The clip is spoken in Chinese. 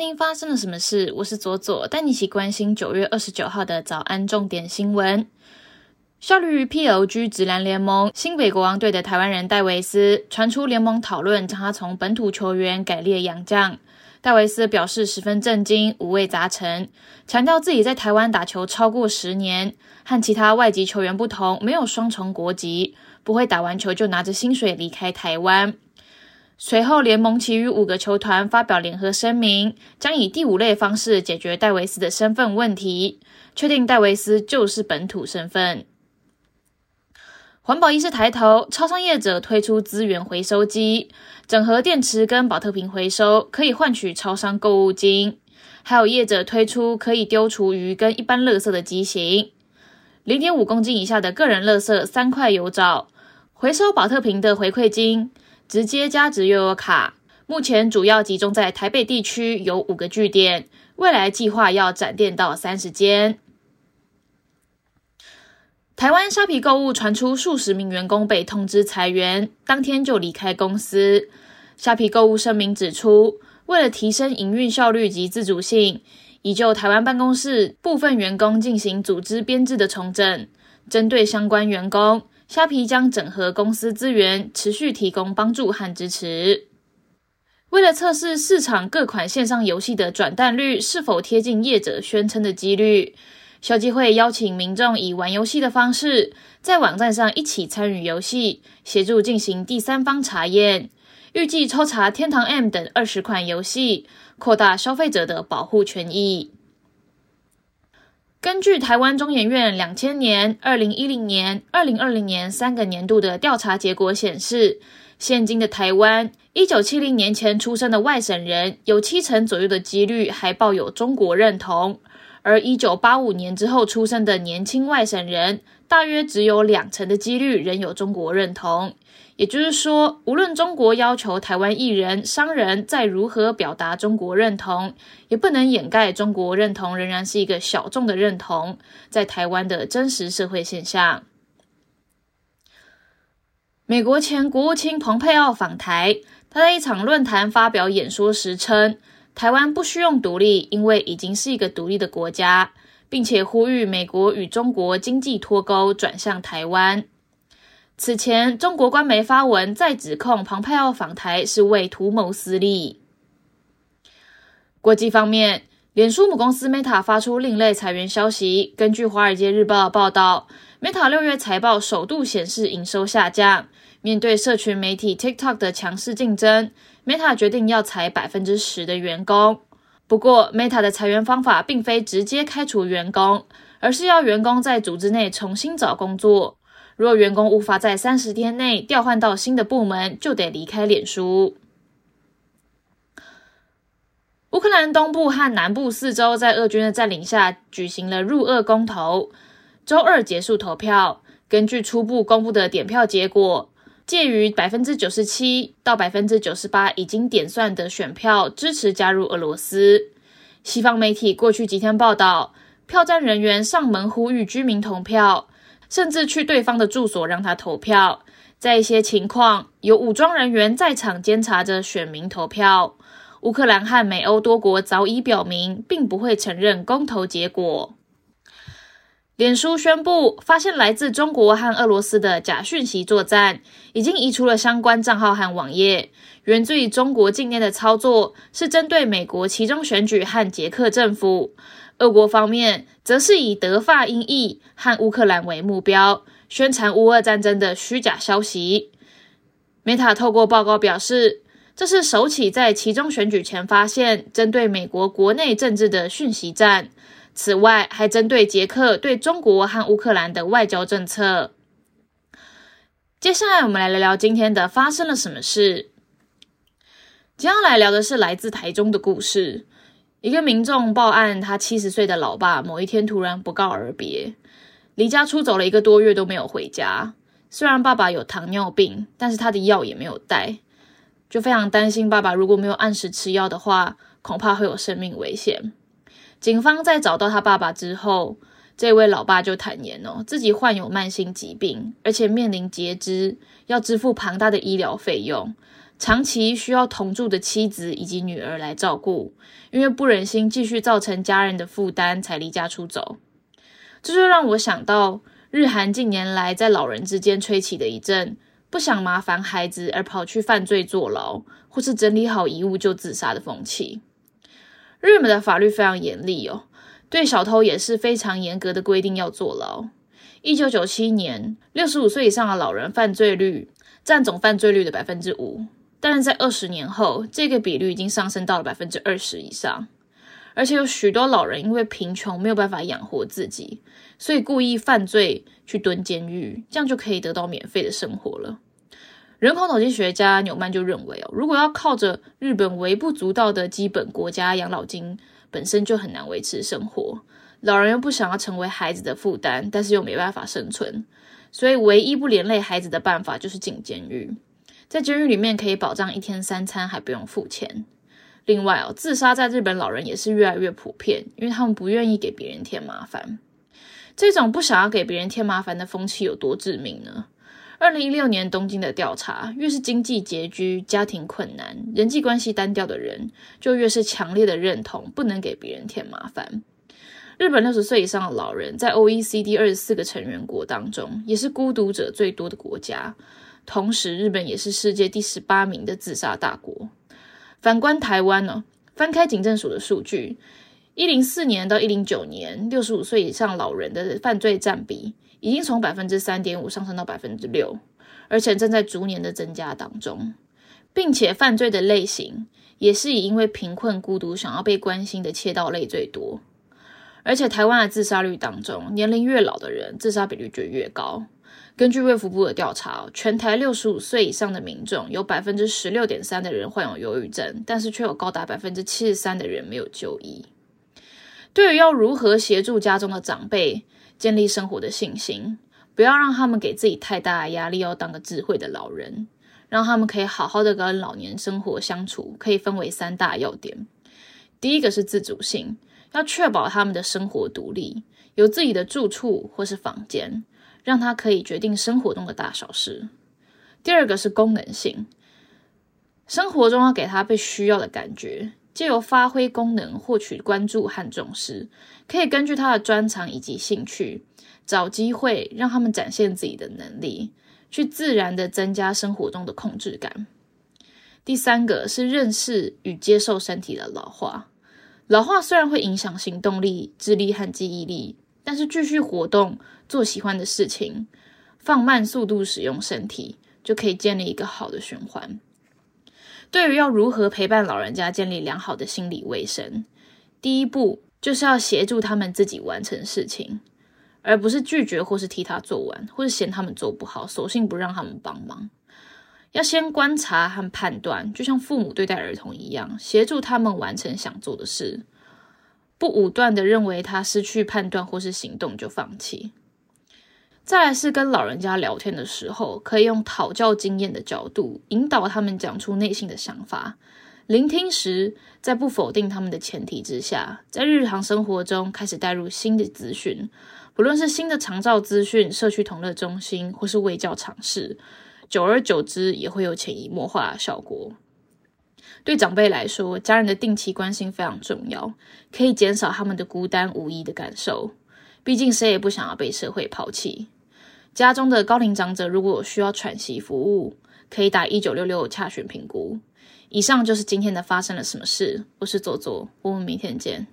听发生了什么事？我是左左，带你一起关心九月二十九号的早安重点新闻。效力于 PLG 直男联盟新北国王队的台湾人戴维斯，传出联盟讨论将他从本土球员改列洋将。戴维斯表示十分震惊，五味杂陈，强调自己在台湾打球超过十年，和其他外籍球员不同，没有双重国籍，不会打完球就拿着薪水离开台湾。随后，联盟其余五个球团发表联合声明，将以第五类方式解决戴维斯的身份问题，确定戴维斯就是本土身份。环保意识抬头，超商业者推出资源回收机，整合电池跟保特瓶回收，可以换取超商购物金。还有业者推出可以丢厨余跟一般垃圾的机型，零点五公斤以下的个人垃圾三块有找，回收保特瓶的回馈金。直接加值悠游卡，目前主要集中在台北地区，有五个据点，未来计划要展店到三十间。台湾沙皮购物传出数十名员工被通知裁员，当天就离开公司。沙皮购物声明指出，为了提升营运效率及自主性，已就台湾办公室部分员工进行组织编制的重整，针对相关员工。虾皮将整合公司资源，持续提供帮助和支持。为了测试市场各款线上游戏的转蛋率是否贴近业者宣称的几率，消基会邀请民众以玩游戏的方式，在网站上一起参与游戏，协助进行第三方查验。预计抽查天堂 M 等二十款游戏，扩大消费者的保护权益。根据台湾中研院两千年、二零一零年、二零二零年三个年度的调查结果显示，现今的台湾，一九七零年前出生的外省人有七成左右的几率还抱有中国认同，而一九八五年之后出生的年轻外省人，大约只有两成的几率仍有中国认同。也就是说，无论中国要求台湾艺人、商人再如何表达中国认同，也不能掩盖中国认同仍然是一个小众的认同，在台湾的真实社会现象。美国前国务卿蓬佩奥访台，他在一场论坛发表演说时称，台湾不需用独立，因为已经是一个独立的国家，并且呼吁美国与中国经济脱钩，转向台湾。此前，中国官媒发文再指控庞佩奥访台是为图谋私利。国际方面，脸书母公司 Meta 发出另类裁员消息。根据《华尔街日报》报道，Meta 六月财报首度显示营收下降。面对社群媒体 TikTok 的强势竞争，Meta 决定要裁百分之十的员工。不过，Meta 的裁员方法并非直接开除员工，而是要员工在组织内重新找工作。若员工无法在三十天内调换到新的部门，就得离开脸书。乌克兰东部和南部四周在俄军的占领下举行了入俄公投，周二结束投票。根据初步公布的点票结果，介于百分之九十七到百分之九十八已经点算的选票支持加入俄罗斯。西方媒体过去几天报道，票站人员上门呼吁居民投票。甚至去对方的住所让他投票，在一些情况有武装人员在场监察着选民投票。乌克兰和美欧多国早已表明，并不会承认公投结果。脸书宣布发现来自中国和俄罗斯的假讯息作战，已经移除了相关账号和网页。源自于中国境内的操作是针对美国其中选举和捷克政府。俄国方面则是以德法英意和乌克兰为目标，宣传乌俄战争的虚假消息。Meta 透过报告表示，这是首起在其中选举前发现针对美国国内政治的讯息战。此外，还针对捷克对中国和乌克兰的外交政策。接下来，我们来聊聊今天的发生了什么事。接下来聊的是来自台中的故事。一个民众报案，他七十岁的老爸某一天突然不告而别，离家出走了一个多月都没有回家。虽然爸爸有糖尿病，但是他的药也没有带，就非常担心爸爸如果没有按时吃药的话，恐怕会有生命危险。警方在找到他爸爸之后，这位老爸就坦言哦，自己患有慢性疾病，而且面临截肢，要支付庞大的医疗费用。长期需要同住的妻子以及女儿来照顾，因为不忍心继续造成家人的负担，才离家出走。这就让我想到日韩近年来在老人之间吹起的一阵不想麻烦孩子而跑去犯罪坐牢，或是整理好遗物就自杀的风气。日本的法律非常严厉哦，对小偷也是非常严格的规定要坐牢。一九九七年，六十五岁以上的老人犯罪率占总犯罪率的百分之五。但是在二十年后，这个比率已经上升到了百分之二十以上，而且有许多老人因为贫穷没有办法养活自己，所以故意犯罪去蹲监狱，这样就可以得到免费的生活了。人口统计学家纽曼就认为哦，如果要靠着日本微不足道的基本国家养老金，本身就很难维持生活，老人又不想要成为孩子的负担，但是又没办法生存，所以唯一不连累孩子的办法就是进监狱。在监狱里面可以保障一天三餐，还不用付钱。另外哦，自杀在日本老人也是越来越普遍，因为他们不愿意给别人添麻烦。这种不想要给别人添麻烦的风气有多致命呢？二零一六年东京的调查，越是经济拮据、家庭困难、人际关系单调的人，就越是强烈的认同不能给别人添麻烦。日本六十岁以上的老人在 OECD 二十四个成员国当中，也是孤独者最多的国家。同时，日本也是世界第十八名的自杀大国。反观台湾呢，翻开警政署的数据，一零四年到一零九年，六十五岁以上老人的犯罪占比已经从百分之三点五上升到百分之六，而且正在逐年的增加当中，并且犯罪的类型也是以因为贫困、孤独想要被关心的窃盗类最多。而且台湾的自杀率当中，年龄越老的人自杀比率就越高。根据卫福部的调查，全台六十五岁以上的民众有百分之十六点三的人患有忧郁症，但是却有高达百分之七十三的人没有就医。对于要如何协助家中的长辈建立生活的信心，不要让他们给自己太大的压力，要当个智慧的老人，让他们可以好好的跟老年生活相处，可以分为三大要点。第一个是自主性，要确保他们的生活独立，有自己的住处或是房间。让他可以决定生活中的大小事。第二个是功能性，生活中要给他被需要的感觉，借由发挥功能获取关注和重视。可以根据他的专长以及兴趣，找机会让他们展现自己的能力，去自然的增加生活中的控制感。第三个是认识与接受身体的老化。老化虽然会影响行动力、智力和记忆力。但是继续活动，做喜欢的事情，放慢速度使用身体，就可以建立一个好的循环。对于要如何陪伴老人家建立良好的心理卫生，第一步就是要协助他们自己完成事情，而不是拒绝或是替他做完，或是嫌他们做不好，索性不让他们帮忙。要先观察和判断，就像父母对待儿童一样，协助他们完成想做的事。不武断的认为他失去判断或是行动就放弃。再来是跟老人家聊天的时候，可以用讨教经验的角度引导他们讲出内心的想法。聆听时，在不否定他们的前提之下，在日常生活中开始带入新的资讯，不论是新的长照资讯、社区同乐中心或是卫教尝试，久而久之也会有潜移默化的效果。对长辈来说，家人的定期关心非常重要，可以减少他们的孤单无依的感受。毕竟谁也不想要被社会抛弃。家中的高龄长者如果有需要喘息服务，可以打一九六六洽询评估。以上就是今天的发生了什么事，我是左左，我们明天见。